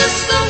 là sức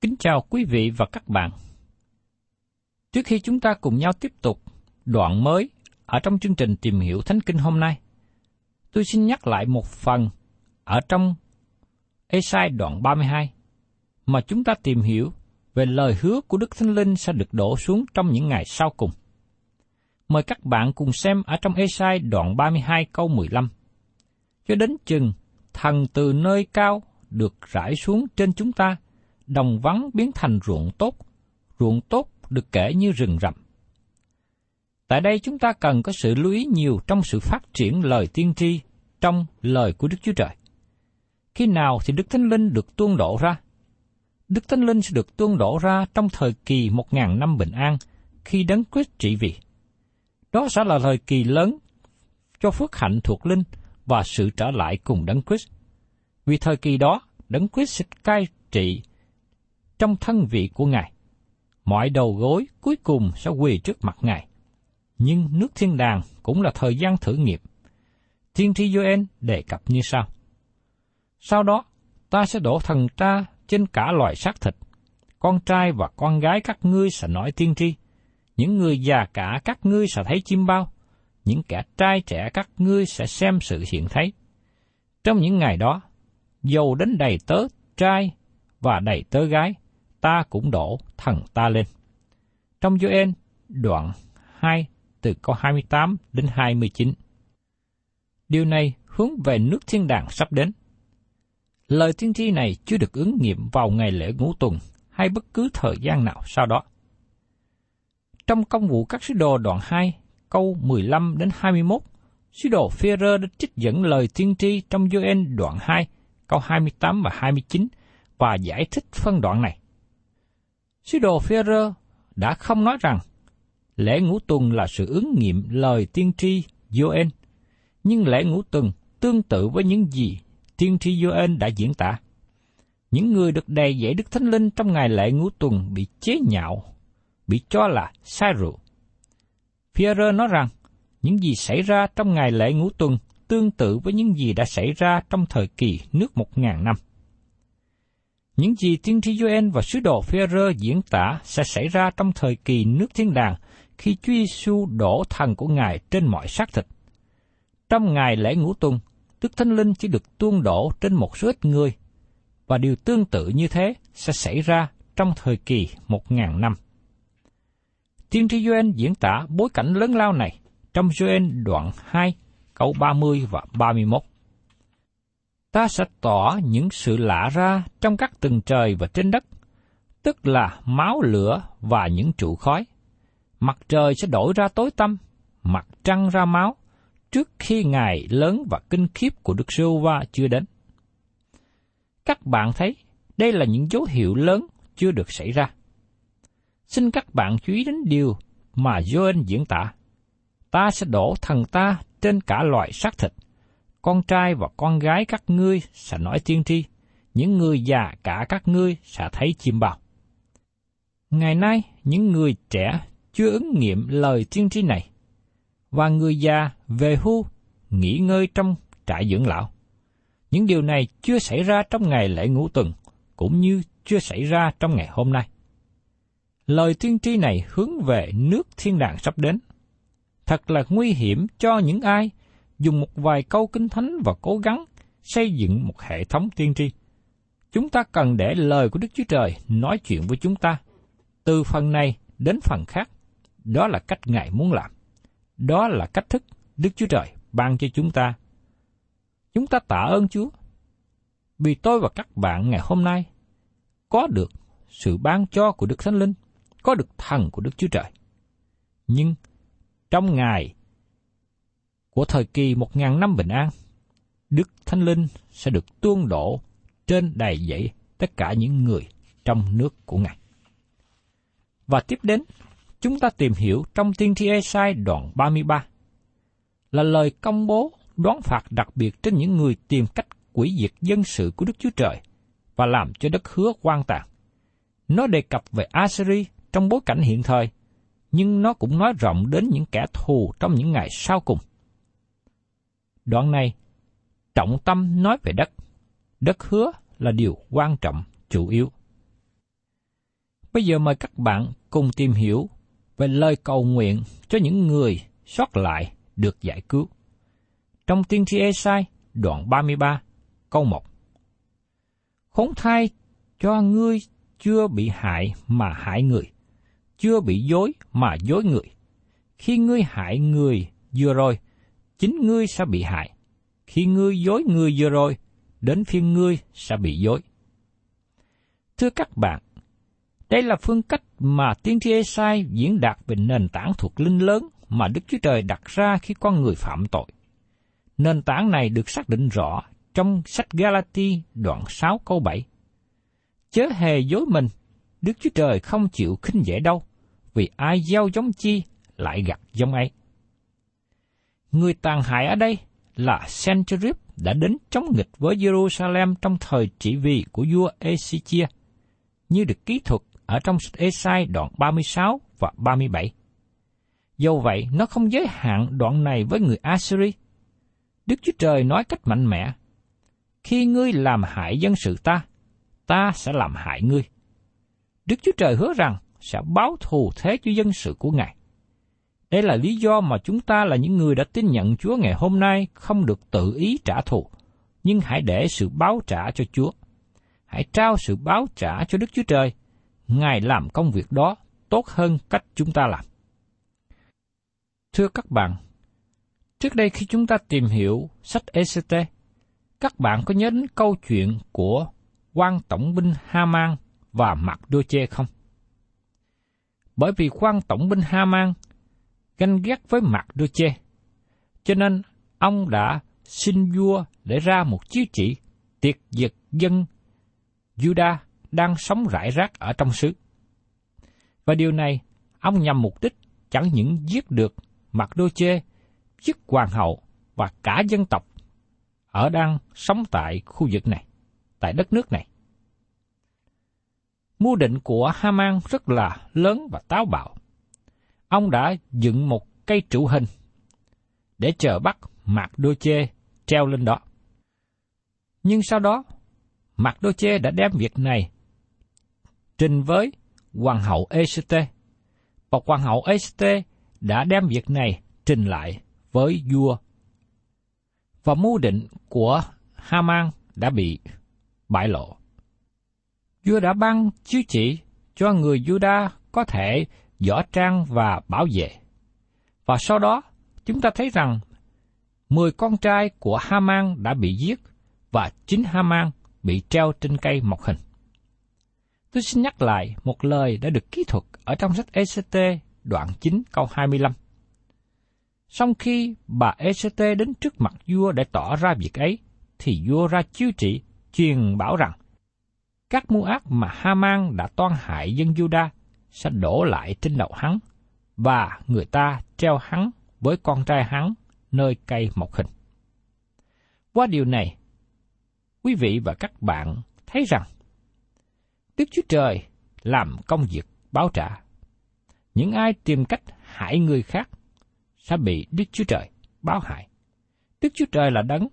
Kính chào quý vị và các bạn. Trước khi chúng ta cùng nhau tiếp tục đoạn mới ở trong chương trình tìm hiểu Thánh Kinh hôm nay, tôi xin nhắc lại một phần ở trong Esai đoạn 32 mà chúng ta tìm hiểu về lời hứa của Đức Thánh Linh sẽ được đổ xuống trong những ngày sau cùng. Mời các bạn cùng xem ở trong Esai đoạn 32 câu 15. Cho đến chừng thần từ nơi cao được rải xuống trên chúng ta, đồng vắng biến thành ruộng tốt, ruộng tốt được kể như rừng rậm. Tại đây chúng ta cần có sự lưu ý nhiều trong sự phát triển lời tiên tri trong lời của Đức Chúa Trời. Khi nào thì Đức Thánh Linh được tuôn đổ ra? Đức Thánh Linh sẽ được tuôn đổ ra trong thời kỳ một ngàn năm bình an khi đấng Christ trị vì. Đó sẽ là thời kỳ lớn cho phước hạnh thuộc linh và sự trở lại cùng đấng Christ. Vì thời kỳ đó, đấng Christ sẽ cai trị trong thân vị của Ngài. Mọi đầu gối cuối cùng sẽ quỳ trước mặt Ngài. Nhưng nước thiên đàng cũng là thời gian thử nghiệm. Thiên tri Joel đề cập như sau. Sau đó, ta sẽ đổ thần tra trên cả loài xác thịt. Con trai và con gái các ngươi sẽ nói tiên tri. Những người già cả các ngươi sẽ thấy chim bao. Những kẻ trai trẻ các ngươi sẽ xem sự hiện thấy. Trong những ngày đó, dầu đến đầy tớ trai và đầy tớ gái, ta cũng đổ thần ta lên. Trong Joel đoạn 2 từ câu 28 đến 29. Điều này hướng về nước thiên đàng sắp đến. Lời tiên tri này chưa được ứng nghiệm vào ngày lễ ngũ tuần hay bất cứ thời gian nào sau đó. Trong công vụ các sứ đồ đoạn 2, câu 15 đến 21, sứ đồ Phêrô đã trích dẫn lời tiên tri trong Gioan đoạn 2, câu 28 và 29 và giải thích phân đoạn này. Sứ đồ Phêrô đã không nói rằng lễ ngũ tuần là sự ứng nghiệm lời tiên tri Joel, nhưng lễ ngũ tuần tương tự với những gì tiên tri Joel đã diễn tả. Những người được đầy dạy Đức Thánh Linh trong ngày lễ ngũ tuần bị chế nhạo, bị cho là sai rượu. Pierre nói rằng, những gì xảy ra trong ngày lễ ngũ tuần tương tự với những gì đã xảy ra trong thời kỳ nước một ngàn năm. Những gì tiên tri Joel và sứ đồ Phêrô diễn tả sẽ xảy ra trong thời kỳ nước thiên đàng khi Chúa Giêsu đổ thần của Ngài trên mọi xác thịt. Trong ngày lễ ngũ tuần, Đức Thánh Linh chỉ được tuôn đổ trên một số ít người, và điều tương tự như thế sẽ xảy ra trong thời kỳ một ngàn năm. Tiên tri Joel diễn tả bối cảnh lớn lao này trong Joel đoạn 2, câu 30 và 31. Ta sẽ tỏ những sự lạ ra trong các tầng trời và trên đất, tức là máu lửa và những trụ khói. Mặt trời sẽ đổi ra tối tăm, mặt trăng ra máu, trước khi ngày lớn và kinh khiếp của Đức Sưu Va chưa đến. Các bạn thấy, đây là những dấu hiệu lớn chưa được xảy ra. Xin các bạn chú ý đến điều mà Joel diễn tả. Ta sẽ đổ thần ta trên cả loại xác thịt. Con trai và con gái các ngươi sẽ nói tiên tri, những người già cả các ngươi sẽ thấy chim bào. Ngày nay, những người trẻ chưa ứng nghiệm lời tiên tri này, và người già về hưu nghỉ ngơi trong trại dưỡng lão. Những điều này chưa xảy ra trong ngày lễ ngũ tuần, cũng như chưa xảy ra trong ngày hôm nay. Lời tiên tri này hướng về nước thiên đàng sắp đến. Thật là nguy hiểm cho những ai dùng một vài câu kinh thánh và cố gắng xây dựng một hệ thống tiên tri. Chúng ta cần để lời của Đức Chúa Trời nói chuyện với chúng ta, từ phần này đến phần khác. Đó là cách Ngài muốn làm. Đó là cách thức Đức Chúa Trời ban cho chúng ta. Chúng ta tạ ơn Chúa. Vì tôi và các bạn ngày hôm nay có được sự ban cho của Đức Thánh Linh, có được thần của Đức Chúa Trời. Nhưng trong Ngài của thời kỳ một ngàn năm bình an, Đức Thánh Linh sẽ được tuôn đổ trên đầy dẫy tất cả những người trong nước của Ngài. Và tiếp đến, chúng ta tìm hiểu trong tiên tri Esai đoạn 33 là lời công bố đoán phạt đặc biệt trên những người tìm cách quỷ diệt dân sự của Đức Chúa Trời và làm cho đất hứa quan tàn. Nó đề cập về Assyri trong bối cảnh hiện thời, nhưng nó cũng nói rộng đến những kẻ thù trong những ngày sau cùng. Đoạn này, trọng tâm nói về đất. Đất hứa là điều quan trọng, chủ yếu. Bây giờ mời các bạn cùng tìm hiểu về lời cầu nguyện cho những người sót lại được giải cứu. Trong tiên tri Esai, đoạn 33, câu 1. Khốn thai cho ngươi chưa bị hại mà hại người, chưa bị dối mà dối người. Khi ngươi hại người vừa rồi, chính ngươi sẽ bị hại. Khi ngươi dối người vừa rồi, đến phiên ngươi sẽ bị dối. Thưa các bạn, đây là phương cách mà tiên tri Esai diễn đạt về nền tảng thuộc linh lớn mà Đức Chúa Trời đặt ra khi con người phạm tội. Nền tảng này được xác định rõ trong sách Galati đoạn 6 câu 7. Chớ hề dối mình, Đức Chúa Trời không chịu khinh dễ đâu, vì ai gieo giống chi lại gặt giống ấy. Người tàn hại ở đây là Sennacherib đã đến chống nghịch với Jerusalem trong thời trị vì của vua Ezechia, như được ký thuật ở trong sách Esai đoạn 36 và 37. Dầu vậy, nó không giới hạn đoạn này với người Assyri. Đức Chúa Trời nói cách mạnh mẽ, khi ngươi làm hại dân sự ta, ta sẽ làm hại ngươi. Đức Chúa Trời hứa rằng sẽ báo thù thế cho dân sự của Ngài. Đây là lý do mà chúng ta là những người đã tin nhận Chúa ngày hôm nay không được tự ý trả thù, nhưng hãy để sự báo trả cho Chúa. Hãy trao sự báo trả cho Đức Chúa Trời. Ngài làm công việc đó tốt hơn cách chúng ta làm. Thưa các bạn, trước đây khi chúng ta tìm hiểu sách ECT, các bạn có nhớ đến câu chuyện của quan tổng binh Haman và Mặt Đô Chê không? Bởi vì quan tổng binh Haman ganh ghét với Mặt Đôi Chê, cho nên ông đã xin vua để ra một chiếu chỉ tiệt diệt dân Juda đang sống rải rác ở trong xứ. Và điều này, ông nhằm mục đích chẳng những giết được Mặt Đô Chê, giết hoàng hậu và cả dân tộc ở đang sống tại khu vực này, tại đất nước này. Mưu định của Haman rất là lớn và táo bạo. Ông đã dựng một cây trụ hình để chờ bắt Mạc Đô Chê treo lên đó. Nhưng sau đó, Mạc Đô Chê đã đem việc này trình với Hoàng hậu Esther, Và Hoàng hậu Esther đã đem việc này trình lại với vua và mưu định của Haman đã bị bại lộ. Vua đã ban chiếu chỉ cho người Juda có thể võ trang và bảo vệ. Và sau đó, chúng ta thấy rằng 10 con trai của Haman đã bị giết và chính Haman bị treo trên cây mọc hình. Tôi xin nhắc lại một lời đã được ký thuật ở trong sách ECT đoạn 9 câu 25. Sau khi bà ECT đến trước mặt vua để tỏ ra việc ấy, thì vua ra chiếu trị, truyền bảo rằng, các mưu ác mà Haman đã toan hại dân Juda sẽ đổ lại trên đầu hắn, và người ta treo hắn với con trai hắn nơi cây mọc hình. Qua điều này, quý vị và các bạn thấy rằng Đức Chúa Trời làm công việc báo trả. Những ai tìm cách hại người khác sẽ bị Đức Chúa Trời báo hại. Đức Chúa Trời là đấng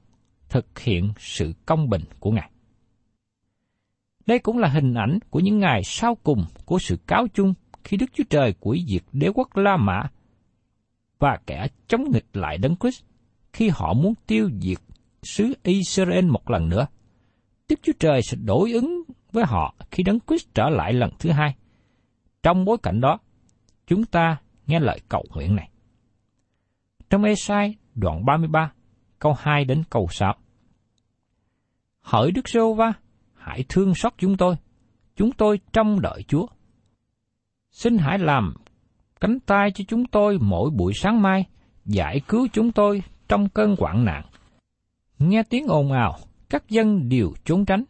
thực hiện sự công bình của Ngài. Đây cũng là hình ảnh của những ngày sau cùng của sự cáo chung khi Đức Chúa Trời quỷ diệt đế quốc La Mã và kẻ chống nghịch lại Đấng Christ khi họ muốn tiêu diệt xứ Israel một lần nữa. Đức Chúa Trời sẽ đối ứng với họ khi Đấng Christ trở lại lần thứ hai. Trong bối cảnh đó, chúng ta nghe lời cầu nguyện này. Trong Esai đoạn 33, câu 2 đến câu 6. Hỡi Đức Sô Va, hãy thương xót chúng tôi, chúng tôi trông đợi Chúa. Xin hãy làm cánh tay cho chúng tôi mỗi buổi sáng mai, giải cứu chúng tôi trong cơn hoạn nạn. Nghe tiếng ồn ào, các dân đều trốn tránh.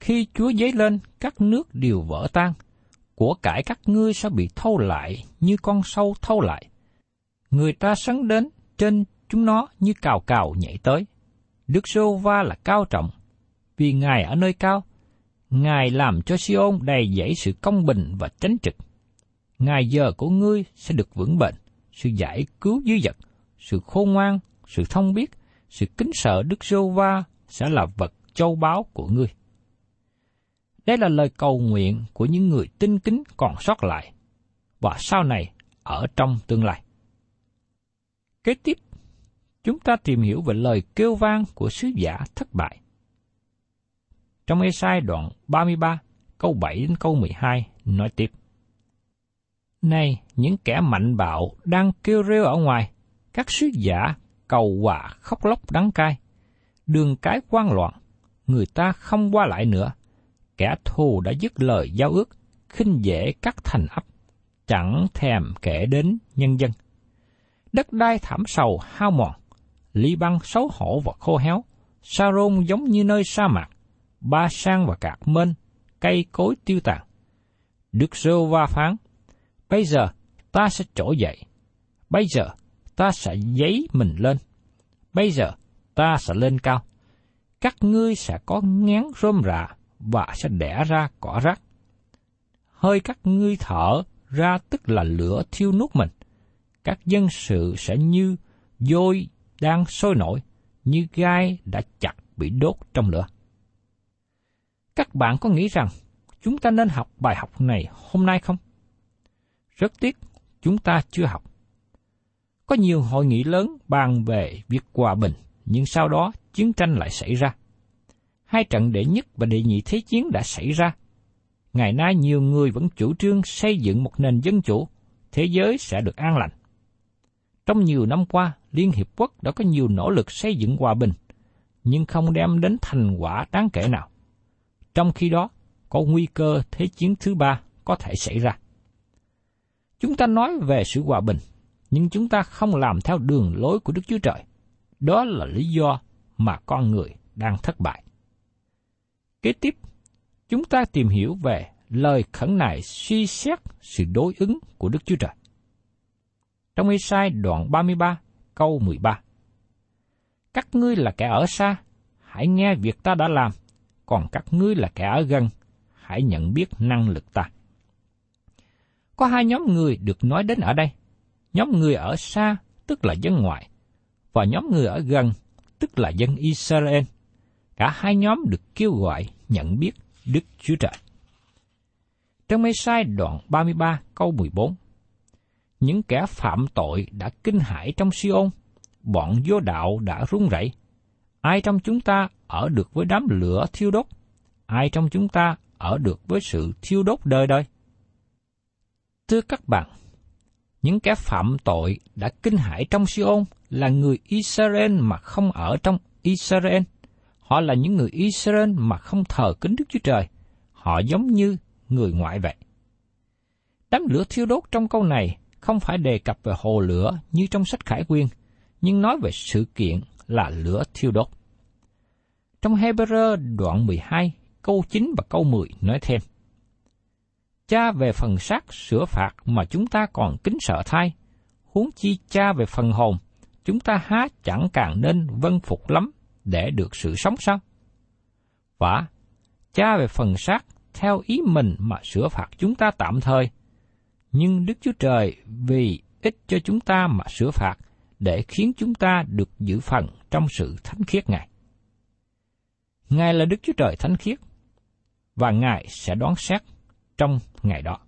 Khi Chúa dấy lên, các nước đều vỡ tan. Của cải các ngươi sẽ bị thâu lại như con sâu thâu lại. Người ta sấn đến trên chúng nó như cào cào nhảy tới. Đức Sô Va là cao trọng, vì Ngài ở nơi cao, Ngài làm cho Siôn đầy dẫy sự công bình và chánh trực. Ngài giờ của ngươi sẽ được vững bền, sự giải cứu dư dật, sự khôn ngoan, sự thông biết, sự kính sợ Đức Sô Va sẽ là vật châu báu của ngươi. Đây là lời cầu nguyện của những người tinh kính còn sót lại, và sau này ở trong tương lai. Kế tiếp, chúng ta tìm hiểu về lời kêu vang của sứ giả thất bại. Trong Esai đoạn 33, câu 7 đến câu 12 nói tiếp. Này, những kẻ mạnh bạo đang kêu rêu ở ngoài, các sứ giả cầu hòa khóc lóc đắng cay, đường cái quan loạn, người ta không qua lại nữa. Kẻ thù đã dứt lời giao ước, khinh dễ các thành ấp, chẳng thèm kể đến nhân dân. Đất đai thảm sầu hao mòn, ly băng xấu hổ và khô héo, sa rôn giống như nơi sa mạc, ba sang và cạc mên, cây cối tiêu tàn. Đức Sô Va phán, bây giờ ta sẽ trỗi dậy, bây giờ ta sẽ giấy mình lên, bây giờ ta sẽ lên cao. Các ngươi sẽ có ngán rôm rạ và sẽ đẻ ra cỏ rác. Hơi các ngươi thở ra tức là lửa thiêu nuốt mình. Các dân sự sẽ như dôi đang sôi nổi, như gai đã chặt bị đốt trong lửa. Các bạn có nghĩ rằng chúng ta nên học bài học này hôm nay không? Rất tiếc, chúng ta chưa học. Có nhiều hội nghị lớn bàn về việc hòa bình, nhưng sau đó chiến tranh lại xảy ra. Hai trận đệ nhất và đệ nhị thế chiến đã xảy ra. Ngày nay nhiều người vẫn chủ trương xây dựng một nền dân chủ, thế giới sẽ được an lành. Trong nhiều năm qua, Liên Hiệp Quốc đã có nhiều nỗ lực xây dựng hòa bình, nhưng không đem đến thành quả đáng kể nào. Trong khi đó, có nguy cơ Thế chiến thứ ba có thể xảy ra. Chúng ta nói về sự hòa bình, nhưng chúng ta không làm theo đường lối của Đức Chúa Trời. Đó là lý do mà con người đang thất bại. Kế tiếp, chúng ta tìm hiểu về lời khẩn nại suy xét sự đối ứng của Đức Chúa Trời. Trong Ê-sai đoạn 33, câu 13. Các ngươi là kẻ ở xa, hãy nghe việc ta đã làm, còn các ngươi là kẻ ở gần, hãy nhận biết năng lực ta. Có hai nhóm người được nói đến ở đây. Nhóm người ở xa, tức là dân ngoại, và nhóm người ở gần, tức là dân Israel. Cả hai nhóm được kêu gọi nhận biết Đức Chúa Trời. Trong mê sai đoạn 33 câu 14 Những kẻ phạm tội đã kinh hãi trong Siôn, bọn vô đạo đã run rẩy. Ai trong chúng ta ở được với đám lửa thiêu đốt? Ai trong chúng ta ở được với sự thiêu đốt đời đời? Thưa các bạn, những kẻ phạm tội đã kinh hãi trong Siôn là người Israel mà không ở trong Israel. Họ là những người Israel mà không thờ kính Đức Chúa Trời. Họ giống như người ngoại vậy. Đám lửa thiêu đốt trong câu này không phải đề cập về hồ lửa như trong sách Khải Quyên, nhưng nói về sự kiện là lửa thiêu đốt. Trong Hebrew đoạn 12, câu 9 và câu 10 nói thêm. Cha về phần xác sửa phạt mà chúng ta còn kính sợ thay, huống chi cha về phần hồn, chúng ta há chẳng càng nên vân phục lắm để được sự sống sao? Và cha về phần xác theo ý mình mà sửa phạt chúng ta tạm thời, nhưng Đức Chúa Trời vì ích cho chúng ta mà sửa phạt để khiến chúng ta được giữ phần trong sự thánh khiết Ngài. Ngài là Đức Chúa Trời thánh khiết, và Ngài sẽ đoán xét trong ngày đó.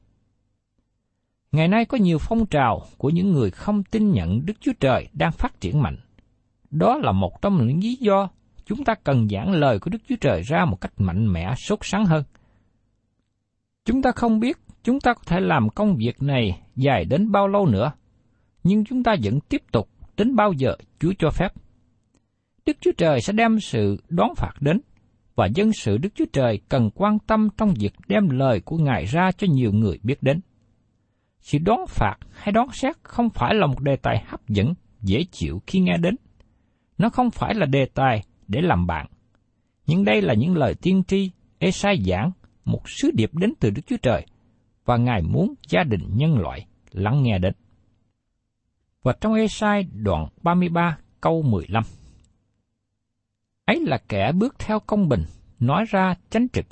Ngày nay có nhiều phong trào của những người không tin nhận Đức Chúa Trời đang phát triển mạnh. Đó là một trong những lý do chúng ta cần giảng lời của Đức Chúa Trời ra một cách mạnh mẽ, sốt sắng hơn. Chúng ta không biết chúng ta có thể làm công việc này dài đến bao lâu nữa, nhưng chúng ta vẫn tiếp tục đến bao giờ Chúa cho phép. Đức Chúa Trời sẽ đem sự đón phạt đến, và dân sự Đức Chúa Trời cần quan tâm trong việc đem lời của Ngài ra cho nhiều người biết đến. Sự đón phạt hay đón xét không phải là một đề tài hấp dẫn, dễ chịu khi nghe đến. Nó không phải là đề tài để làm bạn. Nhưng đây là những lời tiên tri, Esai giảng, một sứ điệp đến từ Đức Chúa Trời, và Ngài muốn gia đình nhân loại lắng nghe đến. Và trong Esai đoạn 33 câu 15 ấy là kẻ bước theo công bình, nói ra chánh trực,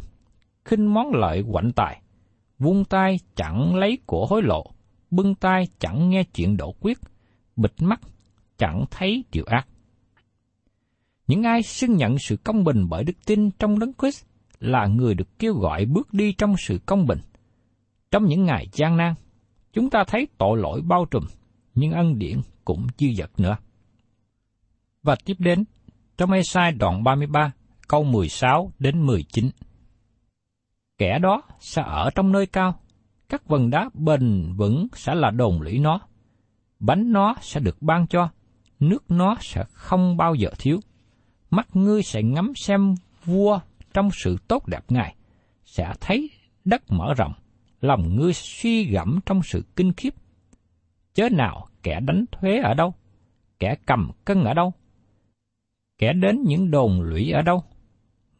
khinh món lợi quạnh tài, vung tay chẳng lấy của hối lộ, bưng tay chẳng nghe chuyện đổ quyết, bịt mắt chẳng thấy điều ác. Những ai xưng nhận sự công bình bởi đức tin trong đấng Christ là người được kêu gọi bước đi trong sự công bình. Trong những ngày gian nan, chúng ta thấy tội lỗi bao trùm, nhưng ân điển cũng dư dật nữa. Và tiếp đến trong Esai đoạn 33, câu 16 đến 19. Kẻ đó sẽ ở trong nơi cao, các vần đá bền vững sẽ là đồn lũy nó, bánh nó sẽ được ban cho, nước nó sẽ không bao giờ thiếu. Mắt ngươi sẽ ngắm xem vua trong sự tốt đẹp ngài, sẽ thấy đất mở rộng, lòng ngươi suy gẫm trong sự kinh khiếp. Chớ nào kẻ đánh thuế ở đâu, kẻ cầm cân ở đâu, kẻ đến những đồn lũy ở đâu?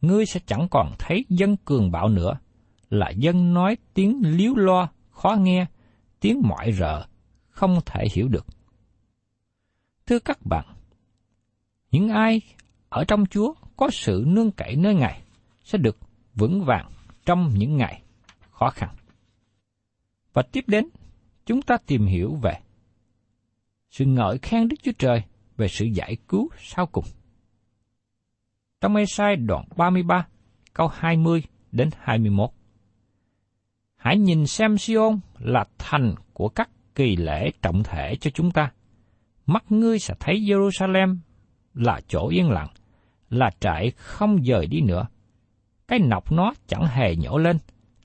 Ngươi sẽ chẳng còn thấy dân cường bạo nữa, là dân nói tiếng liếu lo, khó nghe, tiếng mọi rợ, không thể hiểu được. Thưa các bạn, những ai ở trong Chúa có sự nương cậy nơi Ngài sẽ được vững vàng trong những ngày khó khăn. Và tiếp đến, chúng ta tìm hiểu về sự ngợi khen Đức Chúa Trời về sự giải cứu sau cùng. Trong Ê-sai đoạn 33, câu 20 đến 21. Hãy nhìn xem Sion là thành của các kỳ lễ trọng thể cho chúng ta. Mắt ngươi sẽ thấy Jerusalem là chỗ yên lặng, là trại không dời đi nữa. Cái nọc nó chẳng hề nhổ lên,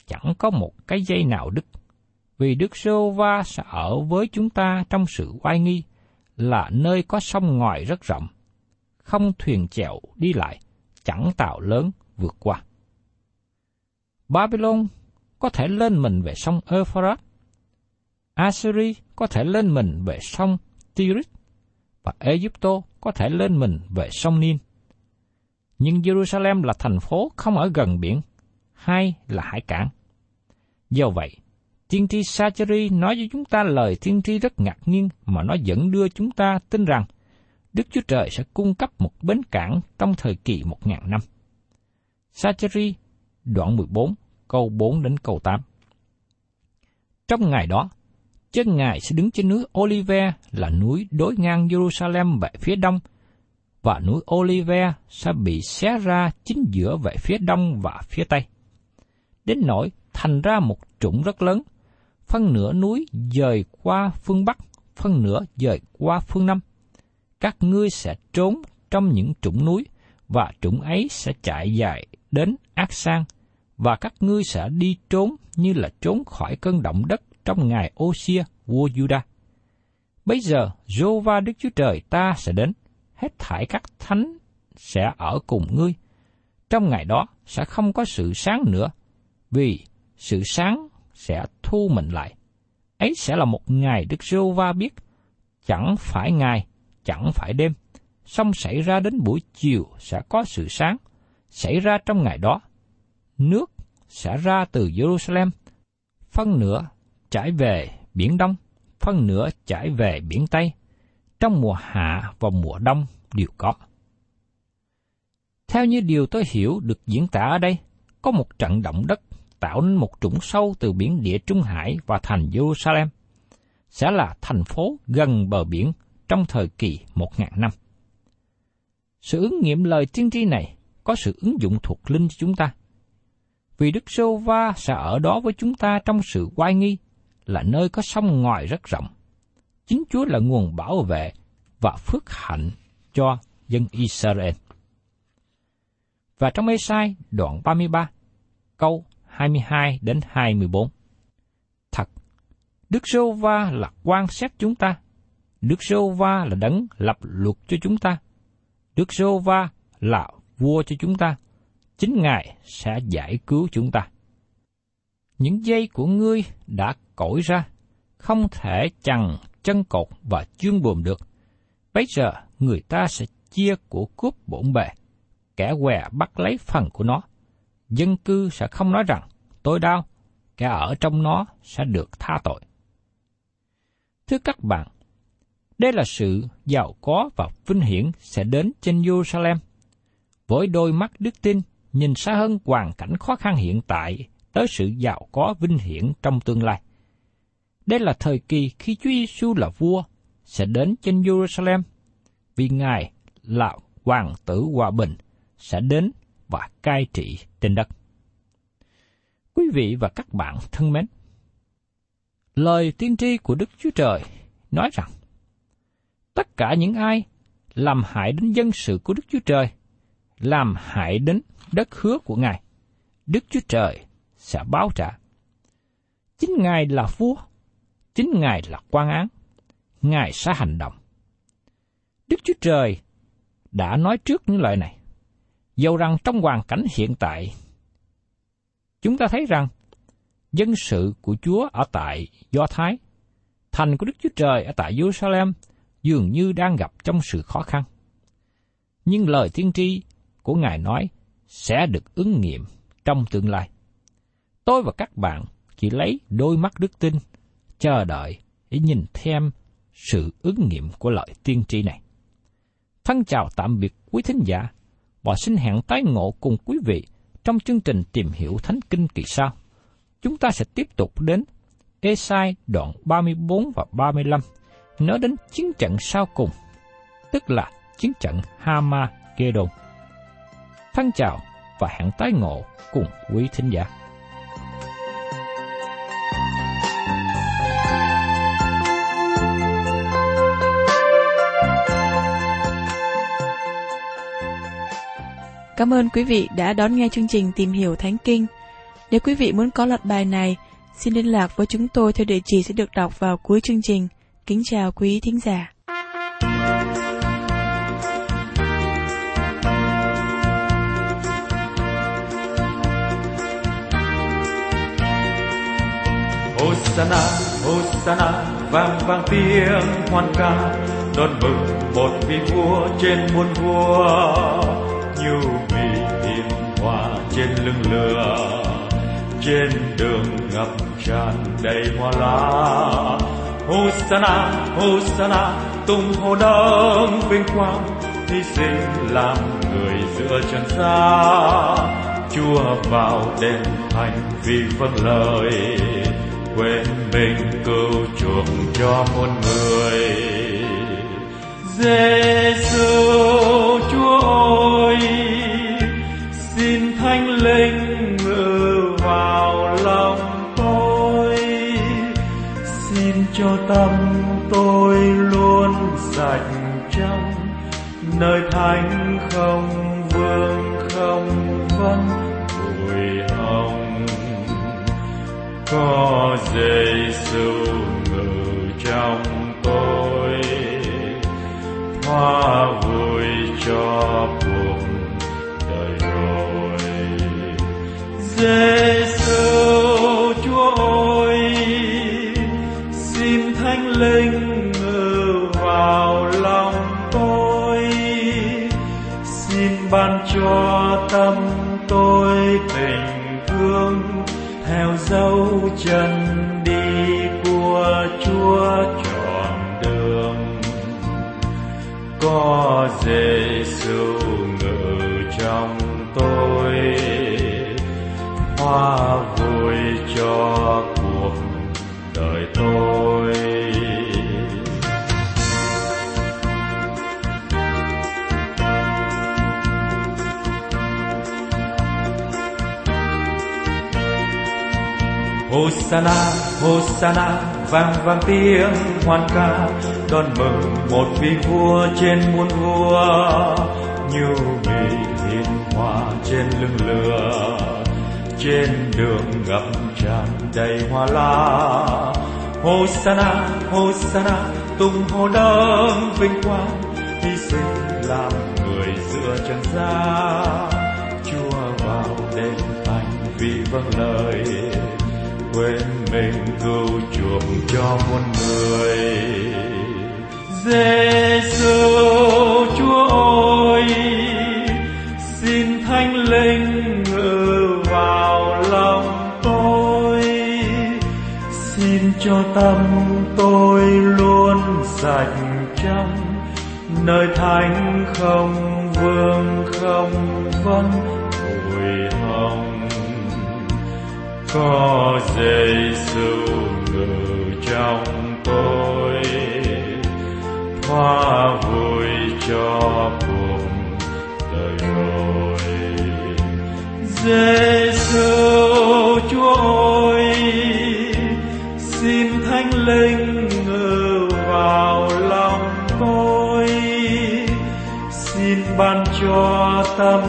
chẳng có một cái dây nào đứt. Vì Đức Sô Va sẽ ở với chúng ta trong sự oai nghi, là nơi có sông ngòi rất rộng, không thuyền chèo đi lại, chẳng tạo lớn vượt qua. Babylon có thể lên mình về sông Euphrates, Assyria có thể lên mình về sông Tigris, và Egypto có thể lên mình về sông Nin. Nhưng Jerusalem là thành phố không ở gần biển, hay là hải cảng. Do vậy, tiên tri Sacheri nói với chúng ta lời tiên tri rất ngạc nhiên mà nó vẫn đưa chúng ta tin rằng Đức Chúa Trời sẽ cung cấp một bến cảng trong thời kỳ một ngàn năm. Sacheri, đoạn 14, câu 4 đến câu 8. Trong ngày đó, chân Ngài sẽ đứng trên núi Olive là núi đối ngang Jerusalem về phía đông, và núi Olive sẽ bị xé ra chính giữa về phía đông và phía tây. Đến nỗi thành ra một trũng rất lớn, phân nửa núi dời qua phương Bắc, phân nửa dời qua phương Nam các ngươi sẽ trốn trong những trũng núi, và trũng ấy sẽ chạy dài đến ác sang, và các ngươi sẽ đi trốn như là trốn khỏi cơn động đất trong ngày Ô-xia, vua Judah. Bây giờ, Jova Đức Chúa Trời ta sẽ đến, hết thải các thánh sẽ ở cùng ngươi. Trong ngày đó sẽ không có sự sáng nữa, vì sự sáng sẽ thu mình lại. Ấy sẽ là một ngày Đức Giê-hô-va biết, chẳng phải ngày, chẳng phải đêm, xong xảy ra đến buổi chiều sẽ có sự sáng, xảy ra trong ngày đó. Nước sẽ ra từ Jerusalem, phân nửa trải về biển Đông, phân nửa trải về biển Tây, trong mùa hạ và mùa đông đều có. Theo như điều tôi hiểu được diễn tả ở đây, có một trận động đất tạo nên một trũng sâu từ biển địa Trung Hải và thành Jerusalem, sẽ là thành phố gần bờ biển trong thời kỳ một ngàn năm. Sự ứng nghiệm lời tiên tri này có sự ứng dụng thuộc linh cho chúng ta. Vì Đức Sô Va sẽ ở đó với chúng ta trong sự quay nghi, là nơi có sông ngòi rất rộng. Chính Chúa là nguồn bảo vệ và phước hạnh cho dân Israel. Và trong Ê-sai đoạn 33, câu 22 đến 24. Thật, Đức Sô Va là quan sát chúng ta. Đức Sô Va là đấng lập luật cho chúng ta. Đức Sô Va là vua cho chúng ta. Chính Ngài sẽ giải cứu chúng ta. Những dây của ngươi đã cổi ra, không thể chằng chân cột và chương buồm được. Bây giờ người ta sẽ chia của cướp bổn bề, kẻ què bắt lấy phần của nó. Dân cư sẽ không nói rằng, tôi đau, kẻ ở trong nó sẽ được tha tội. Thưa các bạn, đây là sự giàu có và vinh hiển sẽ đến trên Jerusalem. Với đôi mắt đức tin, nhìn xa hơn hoàn cảnh khó khăn hiện tại tới sự giàu có vinh hiển trong tương lai. Đây là thời kỳ khi Chúa Giêsu là vua sẽ đến trên Jerusalem, vì Ngài là hoàng tử hòa bình sẽ đến và cai trị trên đất. Quý vị và các bạn thân mến, lời tiên tri của Đức Chúa Trời nói rằng tất cả những ai làm hại đến dân sự của Đức Chúa Trời, làm hại đến đất hứa của Ngài, Đức Chúa Trời sẽ báo trả. Chính Ngài là vua, chính Ngài là quan án, Ngài sẽ hành động. Đức Chúa Trời đã nói trước những lời này. Dầu rằng trong hoàn cảnh hiện tại, chúng ta thấy rằng dân sự của Chúa ở tại Do Thái, thành của Đức Chúa Trời ở tại Jerusalem dường như đang gặp trong sự khó khăn. Nhưng lời tiên tri của Ngài nói sẽ được ứng nghiệm trong tương lai. Tôi và các bạn chỉ lấy đôi mắt đức tin, chờ đợi để nhìn thêm sự ứng nghiệm của lời tiên tri này. Thân chào tạm biệt quý thính giả và xin hẹn tái ngộ cùng quý vị trong chương trình tìm hiểu Thánh Kinh kỳ sau. Chúng ta sẽ tiếp tục đến Esai đoạn 34 và 35 nói đến chiến trận sau cùng, tức là chiến trận Hama Gedon. Thân chào và hẹn tái ngộ cùng quý thính giả. Cảm ơn quý vị đã đón nghe chương trình Tìm hiểu Thánh Kinh. Nếu quý vị muốn có loạt bài này, xin liên lạc với chúng tôi theo địa chỉ sẽ được đọc vào cuối chương trình. Kính chào quý thính giả. Hosanna, Hosanna, vang vang tiếng hoan ca, đón mừng một vị vua trên muôn vua nhu mì hiền hòa trên lưng lửa trên đường ngập tràn đầy hoa lá Hosanna, Hosanna, tung hô đấng vinh quang, hy sinh làm người giữa trần gian. Chúa vào đền thành vì vâng lời, quên mình cứu chuộc cho muôn người. Giêsu Chúa ơi, xin thánh linh ngự vào lòng tôi. Xin cho tâm tôi luôn sạch trong nơi thánh không vương, không vân bụi hồng. Có Giêsu ngự trong hoa vui cho cuộc đời rồi. Giêsu Chúa ơi, xin thánh linh ngự vào lòng tôi. Xin ban cho tâm tôi tình thương, theo dấu chân đi của Chúa có Giêsu ngự trong tôi. Hoa vui cho cuộc đời tôi. Hosanna, Hosanna, vang vang tiếng hoan ca, đón mừng một vị vua trên muôn vua, như vị hiền hoa trên lưng lừa trên đường ngập tràn đầy hoa la. Hosanna, Hosanna, tung hô đấng vinh quang, hy sinh làm người giữa trần gian. Chúa vào đêm anh vì vâng lời quên mình cứu chuộc cho muôn người Giêsu Chúa ơi, xin thánh linh ngự vào lòng tôi. Xin cho tâm tôi luôn sạch trong nơi thánh không vương, không vân bụi hồng. Có Giêsu ngự trong tôi hoa vui cho cuộc đời rồi. Giêsu Chúa ơi, xin thánh linh ngự vào lòng tôi. Xin ban cho tâm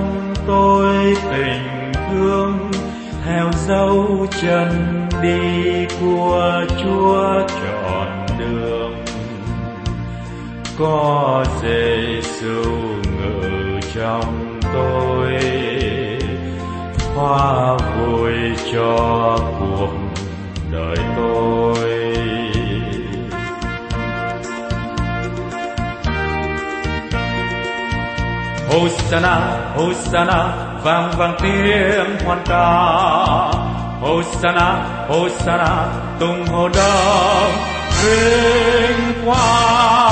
tôi tình thương, theo dấu chân đi của Chúa trọn đường có Giêsu ngự trong tôi hoa vui cho cuộc đời tôi Hosanna, Hosanna, vang vang tiếng hoan ca. Hosanna, Hosanna, tung hô đông vinh quang.